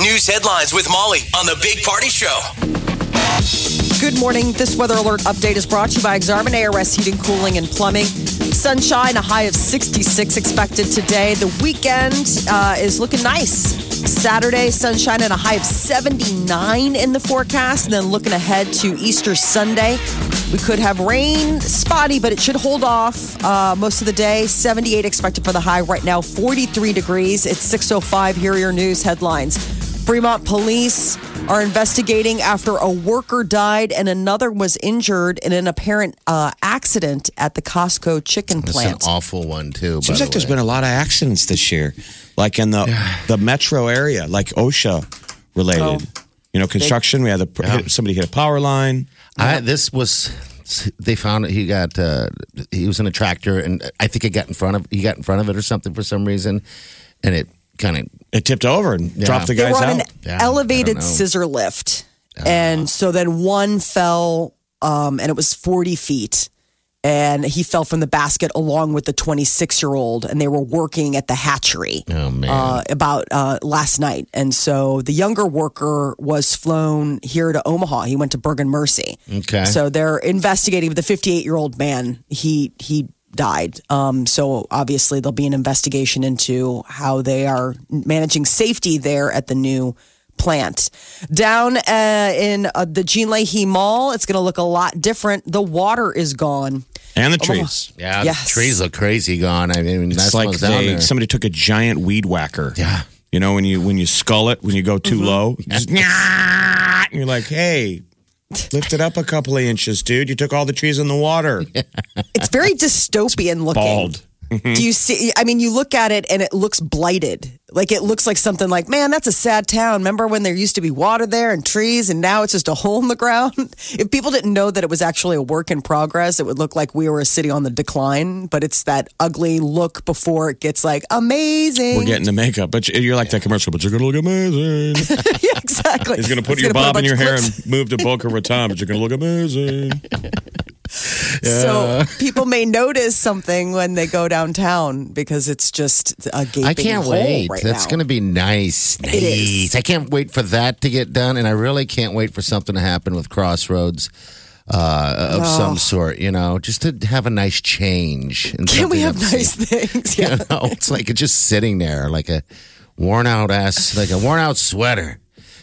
News headlines with Molly on the Big Party Show. Good morning. This weather alert update is brought to you by Exarban ARS Heating, Cooling, and Plumbing. Sunshine, a high of 66 expected today. The weekend uh, is looking nice. Saturday, sunshine and a high of 79 in the forecast. And then looking ahead to Easter Sunday, we could have rain, spotty, but it should hold off uh, most of the day. 78 expected for the high. Right now, 43 degrees. It's 6.05. Here are your news headlines. Fremont police are investigating after a worker died and another was injured in an apparent uh, accident at the Costco chicken plant. It's an awful one too. Seems by like the there's way. been a lot of accidents this year, like in the the metro area, like OSHA related. Oh. You know, construction. We had a, hit, somebody hit a power line. I, this was they found he got uh, he was in a tractor and I think it got in front of he got in front of it or something for some reason, and it kind of It tipped over and dropped the guys they guys were on out. an Yeah, elevated scissor lift. And so then one fell, um, and it was 40 feet. And he fell from the basket along with the 26 year old, and they were working at the hatchery. oh man uh, about uh, last night. And so the younger worker was flown here to Omaha. He went to Bergan Mercy. Okay. So they're investigating the 58 year old man. He he died. Um, so obviously there'll be an investigation into how they are managing safety there at the new plant. Down uh, in uh, the Gene Leahy Mall, it's going to look a lot different. The water is gone. and the trees. yeah yes. the trees look crazy gone. I mean It's that's like they, somebody took a giant weed whacker. Yeah. You know when you when you skull it when you go too low, you just, and you're like, hey, lift it up a couple of inches, dude. You took all the trees in the water. It's very dystopian looking. Bald. Mm-hmm. Do you see? I mean, you look at it and it looks blighted. Like it looks like something like, man, that's a sad town. Remember when there used to be water there and trees, and now it's just a hole in the ground? If people didn't know that it was actually a work in progress, it would look like we were a city on the decline. But it's that ugly look before it gets like amazing. We're getting the makeup, but you're like that commercial. But you're gonna look amazing. yeah, exactly. He's gonna put It's your bob put in your hair and move to Boca Raton, but you're gonna look amazing. So people may notice something when they go downtown because it's just a gaping I can't hole wait. Right That's going to be nice. Nice. I can't wait for that to get done, and I really can't wait for something to happen with Crossroads uh, of some sort. You know, just to have a nice change. Can we have nice seen. things? You know, it's like it's just sitting there, like a worn out ass, like a worn out sweater.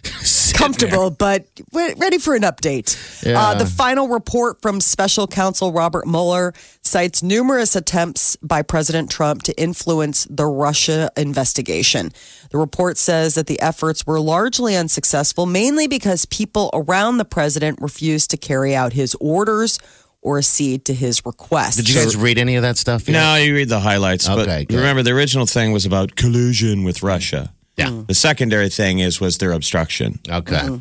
Sitting comfortable, but ready for an update. Yeah. Uh, the final report from special counsel Robert Mueller cites numerous attempts by President Trump to influence the Russia investigation. The report says that the efforts were largely unsuccessful, mainly because people around the president refused to carry out his orders or accede to his requests. Did you guys read any of that stuff? yet? No, you read the highlights. Okay, but good. remember, the original thing was about collusion with Russia. Yeah. Hmm. The secondary thing is was their obstruction. Okay. Mm-hmm.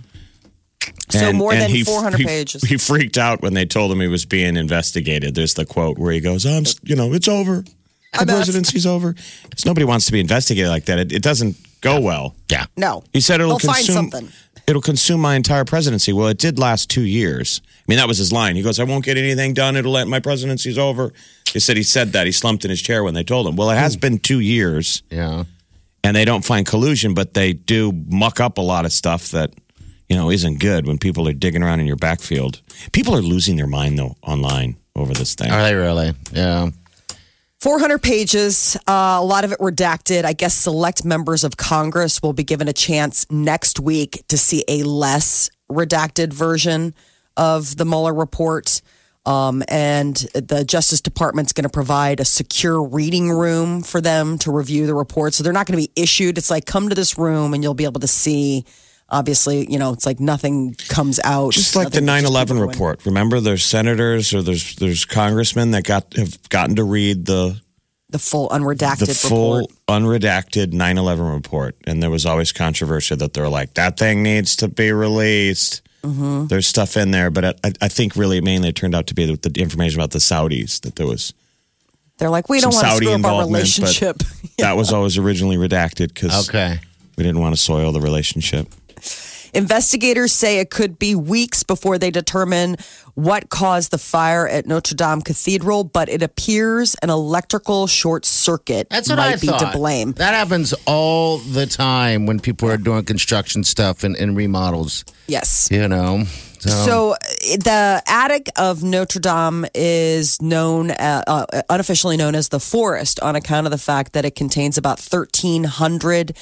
So more than he- 400 he- pages. He freaked out when they told him he was being investigated. There's the quote where he goes, "I'm, you know, it's over. The I'm out." presidency's over." 'Cause nobody wants to be investigated like that. It, it doesn't go well. Yeah. no. He said it'll They'll find consume. something. It'll consume my entire presidency. Well, it did last two years. I mean, that was his line. He goes, "I won't get anything done. It'll let my presidency's over." He said he said that. He slumped in his chair when they told him. Well, it has been two years, Yeah. And they don't find collusion, but they do muck up a lot of stuff that you know isn't good when people are digging around in your backfield. People are losing their mind though online over this thing. Are they really? Yeah. 400 pages, uh, a lot of it redacted. I guess select members of Congress will be given a chance next week to see a less redacted version of the Mueller report. Um, and the Justice Department's going to provide a secure reading room for them to review the report. So they're not going to be issued. It's like, come to this room and you'll be able to see. Obviously, you know, it's like nothing comes out. Just like the 9/11 people go in. report. Remember, there's senators or there's there's congressmen that got have gotten to read the The full unredacted the full report. unredacted 9-11 report and there was always controversy that they're like that thing needs to be released Mm-hmm. there's stuff in there but I, I think really mainly it turned out to be the, the information about the saudis that there was They're like, we don't want to saudi screw up our involvement relationship. but that was always originally redacted because Okay. we didn't want to soil the relationship Investigators say it could be weeks before they determine what caused the fire at Notre Dame Cathedral, but it appears an electrical short circuit That's what might I be thought. to blame. That happens all the time when people are doing construction stuff and, and remodels. Yes. You know. So, So the attic of Notre Dame is known, uh, uh, unofficially known as the forest, on account of the fact that it contains about thirteen hundred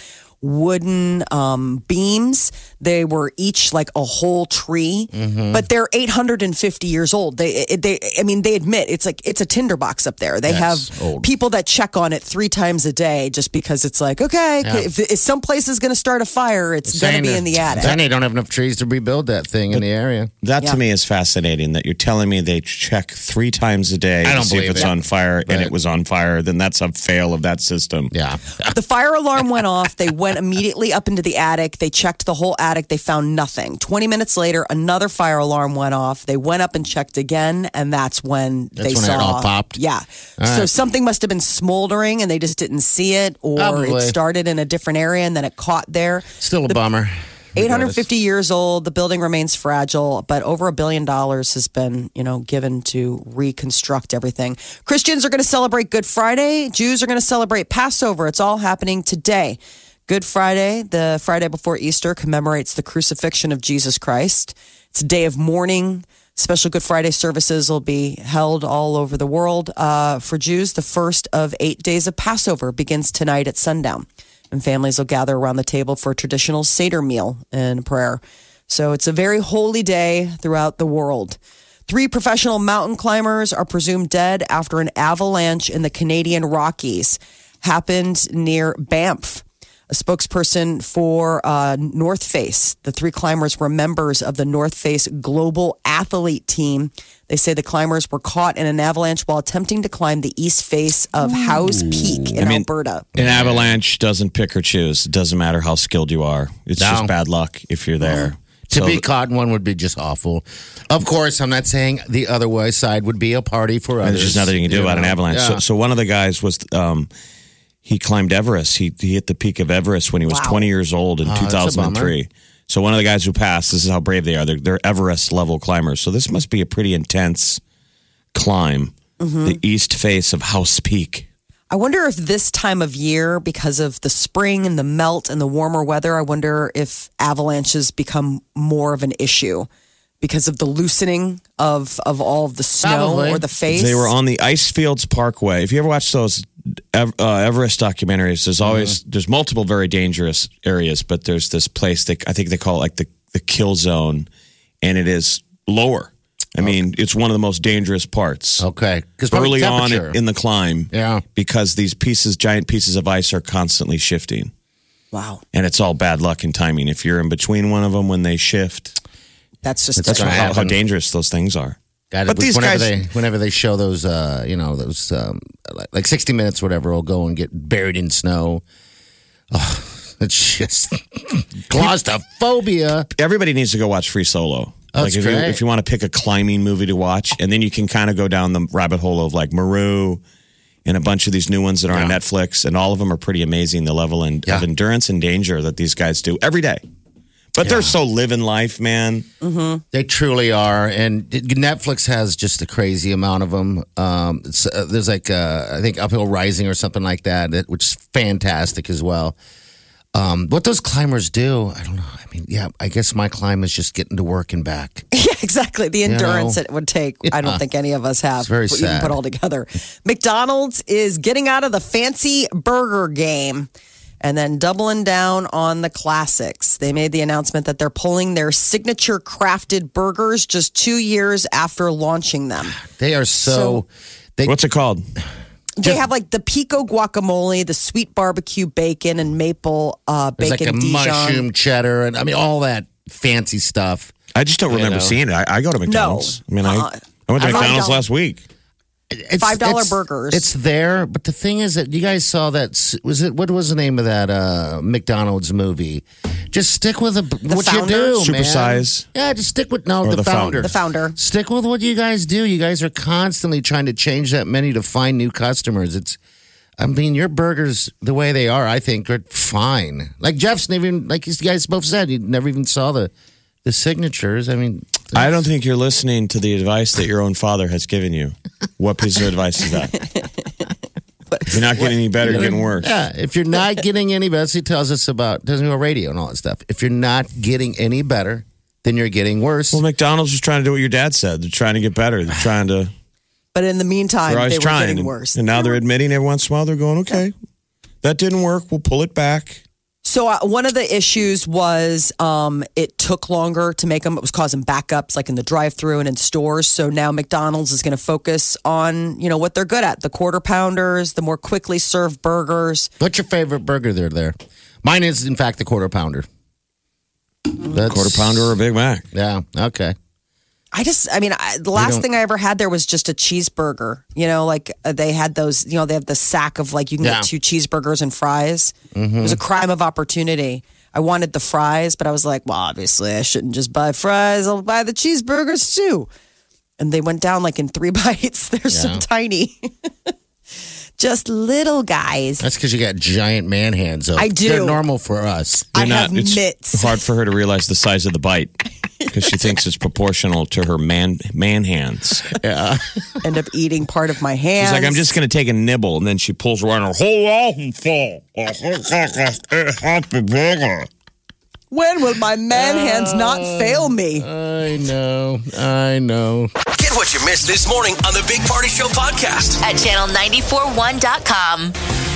wooden um, beams. They were each like a whole tree, but they're eight hundred and fifty years old. They, they, I mean, they admit it's like it's a tinderbox up there. They That's have old. people that check on it three times a day just because it's like okay, Yeah. if, if some place is going to start a fire, it's going to be in the attic. Then they don't have enough trees to rebuild that thing in the area. that Yeah. to me is fascinating that you're telling me they check three times a day I don't see if believe it's it. on fire and it was on fire then that's a fail of that system Yeah. The fire alarm went off. They went immediately up into the attic. They checked the whole attic. They found nothing. 20 minutes later, another fire alarm went off. They went up and checked again, and that's when That's they when it saw all popped? Yeah. So something must have been smoldering and they just didn't see it, or Probably. it started in a different area and then it caught there. Still a bummer. 850 years old. The building remains fragile, but over a billion dollars has been, you know, given to reconstruct everything. Christians are going to celebrate Good Friday. Jews are going to celebrate Passover. It's all happening today. Good Friday, the Friday before Easter, commemorates the crucifixion of Jesus Christ. It's a day of mourning. Special Good Friday services will be held all over the world. Uh, for Jews, the first of eight days of Passover begins tonight at sundown and families will gather around the table for a traditional Seder meal and prayer. So it's a very holy day throughout the world. Three professional mountain climbers are presumed dead after an avalanche in the Canadian Rockies happened near Banff. A spokesperson for uh, North Face, the three climbers were members of the North Face Global Athlete Team. They say the climbers were caught in an avalanche while attempting to climb the east face of Howse Peak in I mean, Alberta. An avalanche doesn't pick or choose. It doesn't matter how skilled you are. It's No. just bad luck if you're there. To So- be caught in one would be just awful. Of course, I'm not saying the other way side would be a party for And others. there's just nothing you can do about an avalanche. Yeah. So, so one of the guys was um, he climbed Everest. He he hit the peak of Everest when he was Wow. 20 years old in Oh, 2003. So one of the guys who passed. This is how brave they are. They're, they're Everest level climbers. So this must be a pretty intense climb. Mm-hmm. The east face of Howse Peak. I wonder if this time of year, because of the spring and the melt and the warmer weather, I wonder if avalanches become more of an issue because of the loosening of of all of the snow Probably. or the face. They were on the Icefields Parkway. If you ever watch those Ev- uh, Everest documentaries, there's always there's multiple very dangerous areas, but there's this place that I think they call it like the the kill zone, and it is lower. I mean, it's one of the most dangerous parts. Okay. Because Early on in, in the climb, Yeah. because these pieces, giant pieces of ice, are constantly shifting, wow. and it's all bad luck and timing. If you're in between one of them when they shift, That's just that's how, how dangerous those things are. God, But these whenever guys- they whenever they show those, uh, you know, those um, like, like sixty minutes, whatever, will go and get buried in snow. Oh, it's just claustrophobia. everybody needs to go watch Free Solo. That's like if you, great. if you want to pick a climbing movie to watch, and then you can kind of go down the rabbit hole of like Meru and a bunch of these new ones that are on Netflix, and all of them are pretty amazing. The level and Yeah. of endurance and danger that these guys do every day. But they're so living life, man. They truly are, and Netflix has just a crazy amount of them. Um, it's, uh, there's like uh, I think Uphill Rising or something like that, that which is fantastic as well. Um, what those climbers do, I don't know. I mean, yeah, I guess my climb is just getting to work and back. Yeah, exactly. The endurance know? it would take, I don't think any of us have It's very put- even sad. put all together. McDonald's is getting out of the fancy burger game and then doubling down on the classics. They made the announcement that they're pulling their signature crafted burgers just two years after launching them. They are so. they, What's it called? They have like the pico guacamole, the sweet barbecue bacon, and maple uh, there's like bacon a Dijon. mushroom cheddar, and I mean all that fancy stuff. I just don't remember know. seeing it. I, I go to McDonald's. I mean, I, Uh-uh. I went to I McDonald's last week. It's- $5 it's- burgers. It's there, but the thing is that you guys saw that. Was it what was the name of that uh, McDonald's movie? Just stick with the, what Founder? you do, man. Supersize? Yeah, just stick with no the, the founder. Founder? The founder. Stick with what you guys do. You guys are constantly trying to change that menu to find new customers. It's, I mean, your burgers the way they are, I think, are fine. Like Jeff's never even like you guys both said, you never even saw the the signatures. I mean, I don't think you're listening to the advice that your own father has given you. What piece of advice is that? If You're not getting any better, you're getting worse. Yeah, if you're not getting any better, he tells us about doesn't know radio and all that stuff. If you're not getting any better, then you're getting worse. Well, McDonald's was trying to do what your dad said. They're trying to get better. They're trying to. But in the meantime, They're they were trying. getting worse. and now they're admitting every once in a while they're going, okay, that didn't work. We'll pull it back. So uh, one of the issues was um, it took longer to make them. It was causing backups, like in the drive-through and in stores. So now McDonald's is going to focus on you know what they're good at: the quarter pounders, the more quickly served burgers. What's your favorite burger there? There, mine is in fact the quarter pounder. That's, Quarter pounder or a Big Mac. Yeah. Okay. I just, I mean, I, the last thing I ever had there was just a cheeseburger. You know, like uh, they had those. You know, they have the sack of like you can Yeah. get two cheeseburgers and fries. It was a crime of opportunity. I wanted the fries, but I was like, well, obviously I shouldn't just buy fries. I'll buy the cheeseburgers too. And they went down like in three bites. They're so tiny. just little guys. That's because you got giant man hands. Though. I do. They're normal for us. I have it's mitts. hard for her to realize the size of the bite because she thinks it's proportional to her man man hands. Yeah. End up eating part of my hands. She's like, I'm just going to take a nibble, and then she pulls around her whole album full. When will my man hands not fail me? I know. I know. Get what you missed this morning on the Big Party Show podcast. at channel941.com.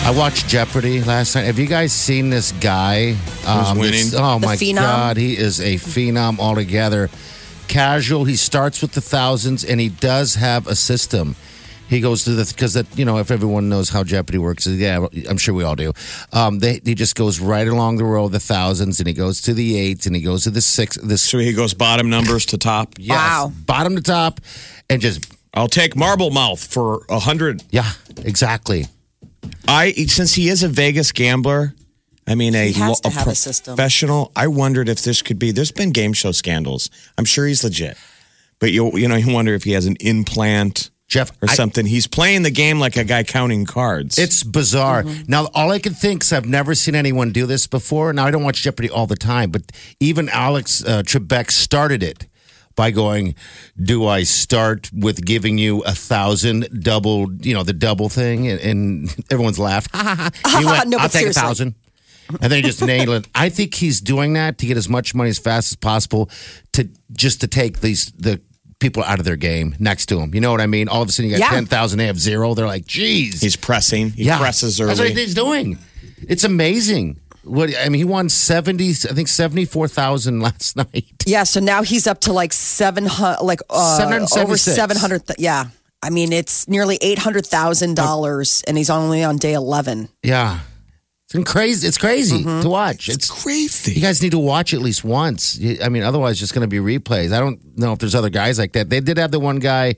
I watched Jeopardy last night. Have you guys seen this guy? Um, winning? this- oh The my phenom? god, he is a phenom altogether. Casual. He starts with the thousands, and he does have a system. He goes to the because that you know if everyone knows how Jeopardy works, yeah, I'm sure we all do. Um, they, he just goes right along the row of the thousands, and he goes to the eights, and he goes to the six. The So he goes bottom numbers to top. yes, Wow. bottom to top, and just I'll take Marble Mouth for a hundred. yeah, exactly. I since he is a Vegas gambler. I mean, a, He has lo- to have a system. professional. I wondered if this could be. There's been game show scandals. I'm sure he's legit, but you you know you wonder if he has an implant Jeff, or I- something. he's playing the game like a guy counting cards. It's bizarre. Mm-hmm. Now, all I can think is I've never seen anyone do this before. Now, I don't watch Jeopardy all the time, but even Alex uh, Trebek started it by going, "Do I start with giving you a thousand double? You know, the double thing?" And, and everyone's laughed. he went, No, "I'll but take a thousand. And then he just nailed it. I think he's doing that to get as much money as fast as possible to just to take these the people out of their game next to him. You know what I mean? All of a sudden, you got Yeah. ten thousand. They have zero. They're like, "Geez." he's pressing. He presses early. That's what he's doing. It's amazing. What I mean, he won seventy. I think seventy four thousand last night. Yeah, so now he's up to like seven hundred, like uh, over 776. seven hundred. Yeah, I mean it's nearly eight hundred thousand dollars, and he's only on day eleven. Yeah, it's crazy. It's crazy Mm-hmm. to watch. It's crazy. you guys need to watch at least once. I mean, otherwise, it's just going to be replays. I don't know if there's other guys like that. They did have the one guy.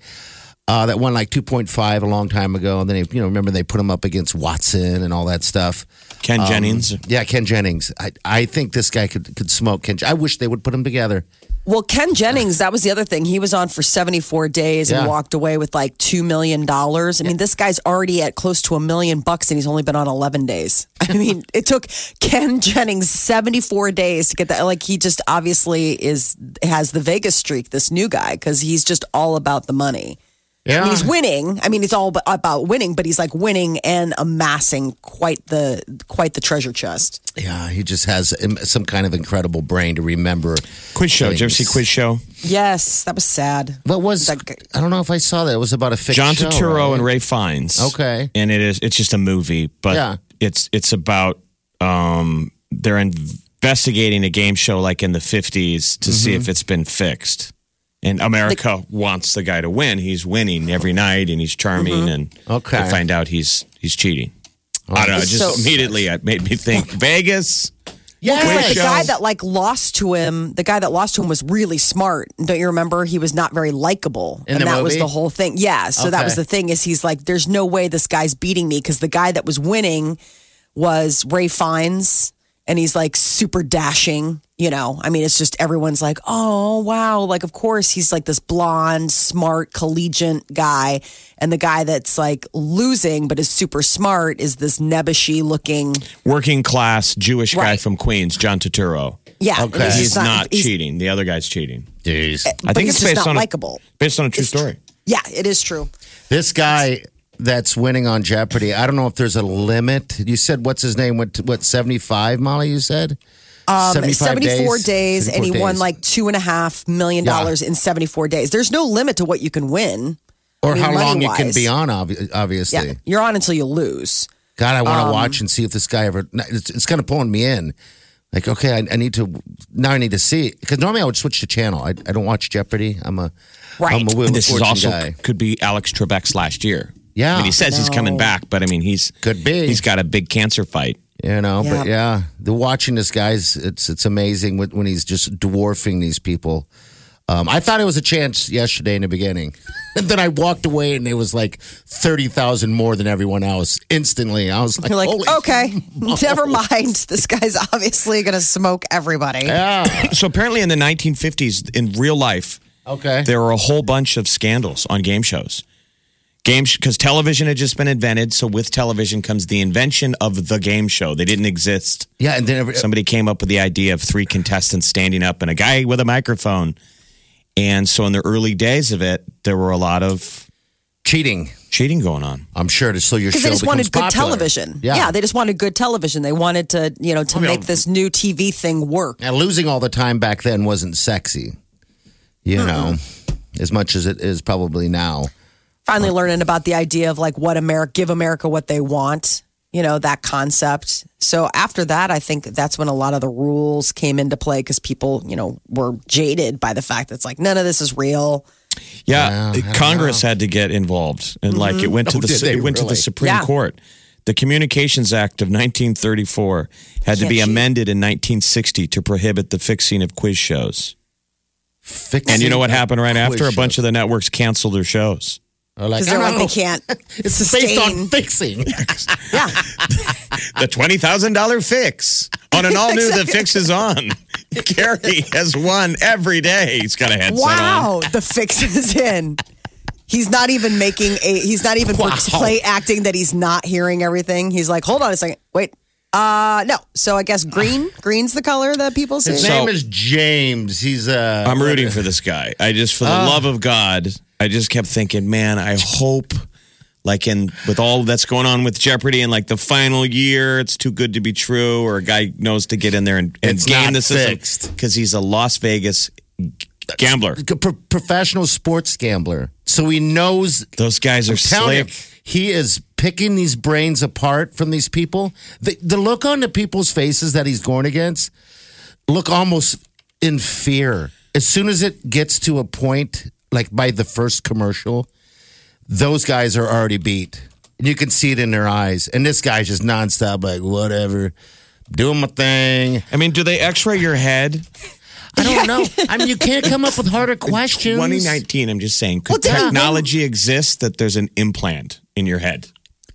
Uh, that won like 2.5 a long time ago. And then, they, you know, remember they put him up against Watson and all that stuff. Ken Jennings. Yeah, Ken Jennings. I, I think this guy could, could smoke Ken. I wish they would put them together. Well, Ken Jennings, that was the other thing. He was on for seventy four days and Yeah. walked away with like two million dollars. I mean, this guy's already at close to a million bucks, and he's only been on eleven days. I mean, it took Ken Jennings seventy four days to get that. Like he just obviously is has the Vegas streak. This new guy because he's just all about the money. Yeah. I mean, he's winning. I mean, it's all about winning, but he's like winning and amassing quite the quite the treasure chest. Yeah, he just has some kind of incredible brain to remember. Quiz show. Did you ever see. Quiz Show? Yes, that was sad. What was? That- I don't know if I saw that. It was about a fiction. John Turturro right? and Ralph Fiennes. Okay. and it is. It's just a movie, but Yeah. it's it's about um they're investigating a game show like in the fifties to see Mm-hmm. if it's been fixed. And America wants the guy to win. He's winning every night, and he's charming. And Mm-hmm. Okay. they find out he's he's cheating. I don't know. Just So- immediately it made me think Vegas. Yeah, Because, like, the guy that like lost to him, the guy that lost to him was really smart. Don't you remember? He was not very likable, and the that was the whole thing. Yeah, so that was the thing. Is he's like, there's no way this guy's beating me because the guy that was winning was Ralph Fiennes, and he's like super dashing. You know, I mean, it's just everyone's like, oh wow, like of course he's like this blonde, smart, collegiate guy, and the guy that's like losing but is super smart is this nebbishy looking. Working class Jewish guy Right. from Queens, John Turturro. Yeah, Okay. he's He's just not, he's- cheating. The other guy's cheating. Jeez. I think he's it's just based not on likable. based on a true story. Yeah, it is true. This guy that's winning on Jeopardy, I don't know if there's a limit. You said what's his name? What what seventy five, Molly? You said Um, 74 days, and he 74 won like two and a half million Yeah. dollars in 74 days. There's no limit to what you can win. or I mean, how long you can be on. Obviously, Yeah, you're on until you lose. God, I Um, want to watch and see if this guy ever. It's, it's kind of pulling me in. Like, okay, I, I need to now. I need to see because normally I would switch the channel. I, I don't watch Jeopardy. I'm a Right. I'm a Wheel And this is also guy. could be Alex Trebek's last year. Yeah. I mean, he says he's coming back, but I mean, he's Could be. He's got a big cancer fight. You know, but Yeah. yeah, the watching this guy's it's it's amazing when, when he's just dwarfing these people. Um, I thought it was a chance yesterday in the beginning, and then I walked away and it was like thirty thousand more than everyone else instantly. I was like, You're like, Holy okay, never mind. This guy's obviously going to smoke everybody. yeah, So apparently, in the 1950s, in real life, okay, there were a whole bunch of scandals on game shows. Games because television had just been invented. So with television comes the invention of the game show. They didn't exist. yeah, and then every, Somebody came up with the idea of three contestants standing up and a guy with a microphone. And so in the early days of it, there were a lot of cheating. cheating going on. I'm sure to so your Because they just wanted good popular. television. Yeah, yeah, they just wanted good television. They wanted to, you know, to I mean, make this new TV thing work. And losing all the time back then wasn't sexy. You know, as much as it is probably now. Finally learning about the idea of like what America, give America what they want, you know, that concept. So after that, I think that's when a lot of the rules came into play because people, you know, were jaded by the fact that it's like, none of this is real. Yeah, Yeah, uh, I don't Congress had to get involved, and like it mm-hmm. went to Oh, the it went to the Supreme Yeah. Court. The Communications Act of 1934 had to Can't be cheat. amended in 1960 to prohibit the fixing of quiz shows. Fixing And you know what happened right quiz after? A bunch shows. of the networks canceled their shows. Are like, Because they're "Oh, like, they can't It's sustain. based on fixing. yeah. The twenty thousand dollar fix on an all new The Fix is on. Gary has won every day. He's got a headset on. Wow. The fix is in. He's not even making a, he's not even Wow. play acting that he's not hearing everything. He's like, hold on a second. Wait. Uh, no. So I guess green, green's the color that people see. His So- name is James. He's uh I'm rooting for this guy. I just, for the Ah. love of God, I just kept thinking, man, I hope, like, in with all that's going on with Jeopardy and like the final year, it's too good to be true, or a guy knows to get in there and, and game the system because he's a Las Vegas gambler. Pro- professional sports gambler. So he knows Those guys are slick. he is picking these brains apart from these people. The, the look on the people's faces that he's going against look almost in fear. As soon as it gets to a point, like by the first commercial, those guys are already beat. And you can see it in their eyes. And this guy's just nonstop, like, whatever, doing my thing. I mean, do they X-ray your head? I don't know. I mean, you can't come up with harder questions. 2019. I'm just saying, could Well, Darren, technology exist that there's an implant in your head?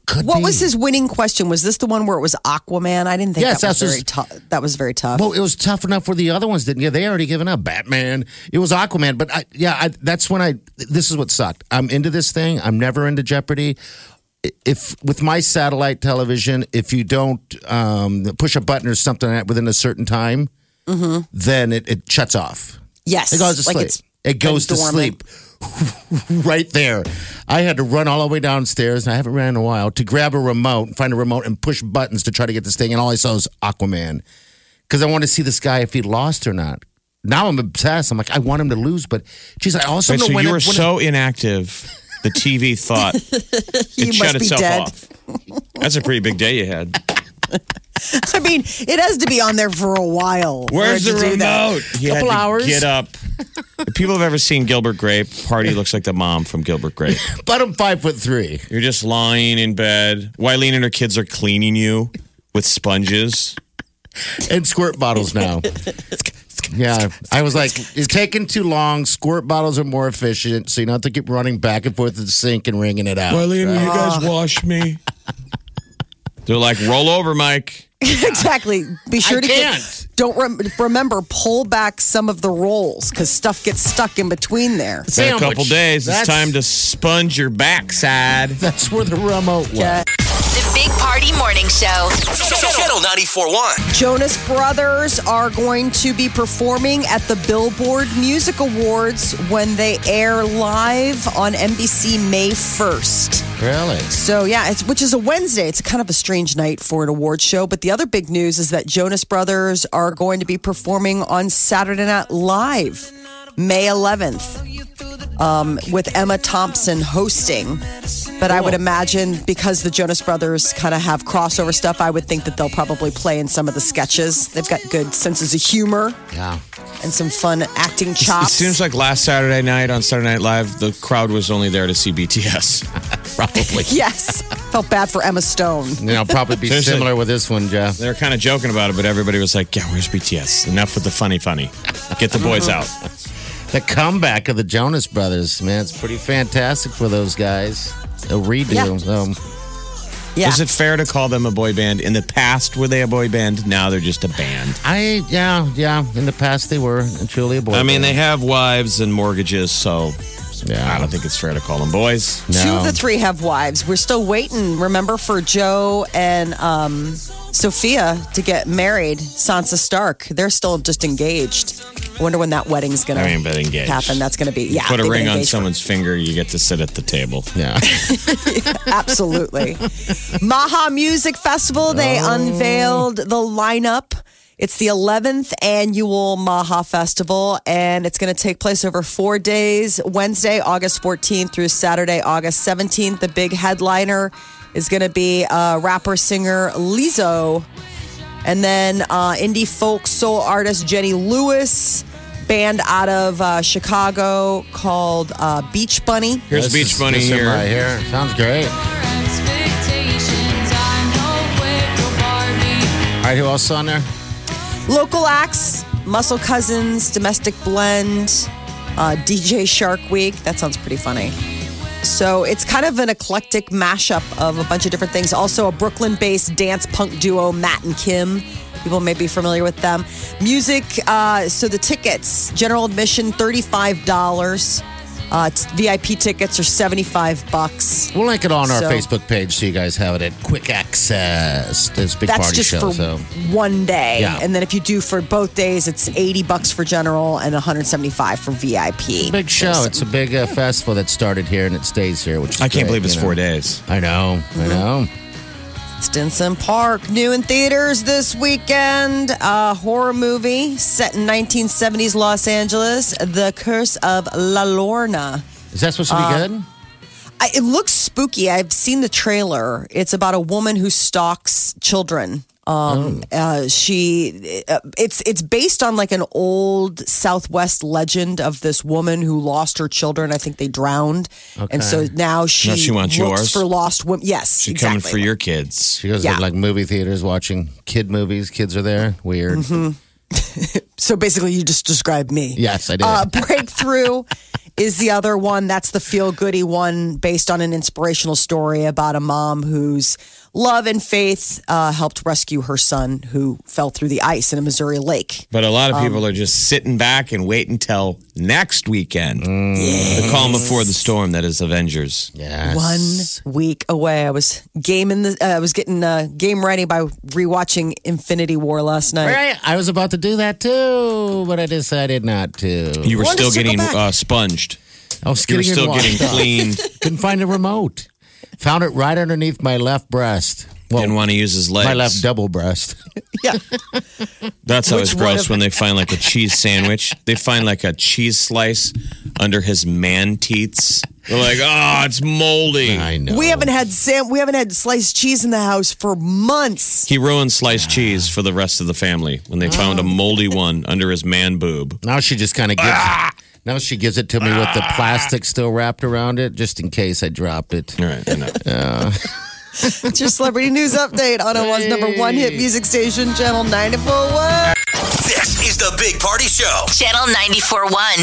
Could What be. was his winning question? Was this the one where it was Aquaman? I didn't think Yes, that was very tough. That was very tough. Well, it was tough enough where the other ones didn't. Yeah, they already given up. Batman. It was Aquaman. But I, yeah, I, that's when I. This is what sucked. I'm into this thing. I'm never into Jeopardy. If with my satellite television, if you don't um, push a button or something within a certain time, then it, it shuts off. yes. It goes to like sleep. It's It goes to sleep. right there. I had to run all the way downstairs, and I haven't ran in a while, to grab a remote, find a remote, and push buttons to try to get this thing. And all I saw was Aquaman. Because I wanted to see this guy if he lost or not. Now I'm obsessed. I'm like, I want him to lose, but geez, I also Wait, know so when you it- were when it- so inactive, the TV thought it shut itself dead. off. That's a pretty big day you had. I mean, it has to be on there for a while. Where's the to do that. remote? He Couple hours. Get up. If people have ever seen Gilbert Grape, Party looks like the mom from Gilbert Grape. but I'm five foot three. You're just lying in bed. Wileen and her kids are cleaning you with sponges. and squirt bottles now. Yeah, I was like, it's taking too long. Squirt bottles are more efficient, so you don't have to keep running back and forth to the sink and wringing it out. Marlene, will you guys wash me? They're like, roll over, Mike. exactly. Be sure I to can't. Get, don't rem- remember pull back some of the rolls because stuff gets stuck in between there. In a couple days, it's time to sponge your backside. That's where the remote was. Yeah. The Big Party Morning Show. Channel 94.1. Jonas Brothers are going to be performing at the Billboard Music Awards when they air live on NBC May 1st. Really? So yeah, it's which is a Wednesday. It's kind of a strange night for an award show. But the other big news is that Jonas Brothers are going to be performing on Saturday Night Live, May 11th, um, with Emma Thompson hosting. But I would imagine because the Jonas Brothers kind of have crossover stuff, I would think that they'll probably play in some of the sketches. They've got good senses of humor Yeah. and some fun acting chops. It chops. seems like last Saturday night on Saturday Night Live, the crowd was only there to see BTS. Probably. yes, felt bad for Emma Stone. You know, probably be Seriously. similar with this one, Jeff. They were kind of joking about it, but everybody was like, yeah, where's BTS? Enough with the funny, funny. Get the boys out. The comeback of the Jonas Brothers, man, it's pretty fantastic for those guys. A redo. Yeah. Um, Yeah. Is it fair to call them a boy band? In the past, were they a boy band? Now they're just a band. I yeah yeah. In the past, they were truly a boy. Band. I mean, they have wives and mortgages, so Yeah. I don't think it's fair to call them boys. Two of the three have wives. We're still waiting, remember, for Joe and um, Sophia to get married. Sansa Stark. They're still just engaged. I wonder when that wedding's going I mean, but to engaged. happen. That's going to be, yeah. Put a they've been ring on engaged for- someone's finger, you get to sit at the table. Yeah. Absolutely. Maha Music Festival, they Oh. unveiled the lineup. It's the 11th annual Maha Festival, and it's going to take place over four days Wednesday, August 14th through Saturday, August 17th. The big headliner is going to be uh, rapper singer Lizzo, and then uh, indie folk soul artist Jenny Lewis. Band out of uh, Chicago called uh, Beach Bunny. Here's This Beach is- Bunny here. right here. Sounds great. All right, who else on there? Local acts, Muscle Cousins, Domestic Blend, uh, DJ Shark Week. That sounds pretty funny. So it's kind of an eclectic mashup of a bunch of different things. Also, a Brooklyn based dance punk duo, Matt and Kim. People may be familiar with them. Music, uh, so the tickets, general admission, $35. Uh, t- VIP tickets are 75 bucks. We'll link it on our So- Facebook page so you guys have it at quick access. This big That's party just show. for so one day. Yeah. And then if you do for both days, it's 80 bucks for general and 175 for VIP. big show. It's a big uh, festival that started here and it stays here, which is I can't great, believe it's you four days. I know. Mm-hmm. I know. Stinson Park, new in theaters this weekend. A horror movie set in 1970s Los Angeles, The Curse of La Llorona. Is that supposed to be Uh, good? I, it looks spooky. I've seen the trailer. It's about a woman who stalks children. Um, uh, she, uh, it's it's based on like an old Southwest legend of this woman who lost her children. I think they drowned, and so now she, Now she wants looks yours? for lost women. Yes, She's exactly. coming for your kids. She goes yeah. to like movie theaters watching kid movies. Kids are there. Weird. Mm-hmm. So basically, you just described me. Yes, I did. Uh, Breakthrough is the other one. That's the feel goody one based on an inspirational story about a mom whose love and faith uh, helped rescue her son who fell through the ice in a Missouri lake. But a lot Um, of people are just sitting back and wait until next weekend. The calm before the storm that is Avengers. yes. One week away. I was gaming the. Uh, I was getting uh, game ready by rewatching Infinity War last night. Right. I was about to do that too, but I decided not to. You were Wanted to still getting uh, sponged. I was You were still getting cleaned. Couldn't find a remote. Found it right underneath my left breast. Well, Didn't want to use his legs. my left double breast. Yeah. That's always Which one gross of- when they find like a cheese sandwich. They find like a cheese slice under his man teats. They're like, oh, it's moldy. I know. We haven't had Sam. We haven't had sliced cheese in the house for months. He ruined sliced cheese for the rest of the family when they found a Oh. moldy one under his man boob. Now she just kind of gives. Ah! Now she gives it to me with the ah. plastic still wrapped around it, just in case I drop it. All right, It's your celebrity news update on Omaha's number one hit music station, Channel 941. This is the Big Party Show. Channel 941.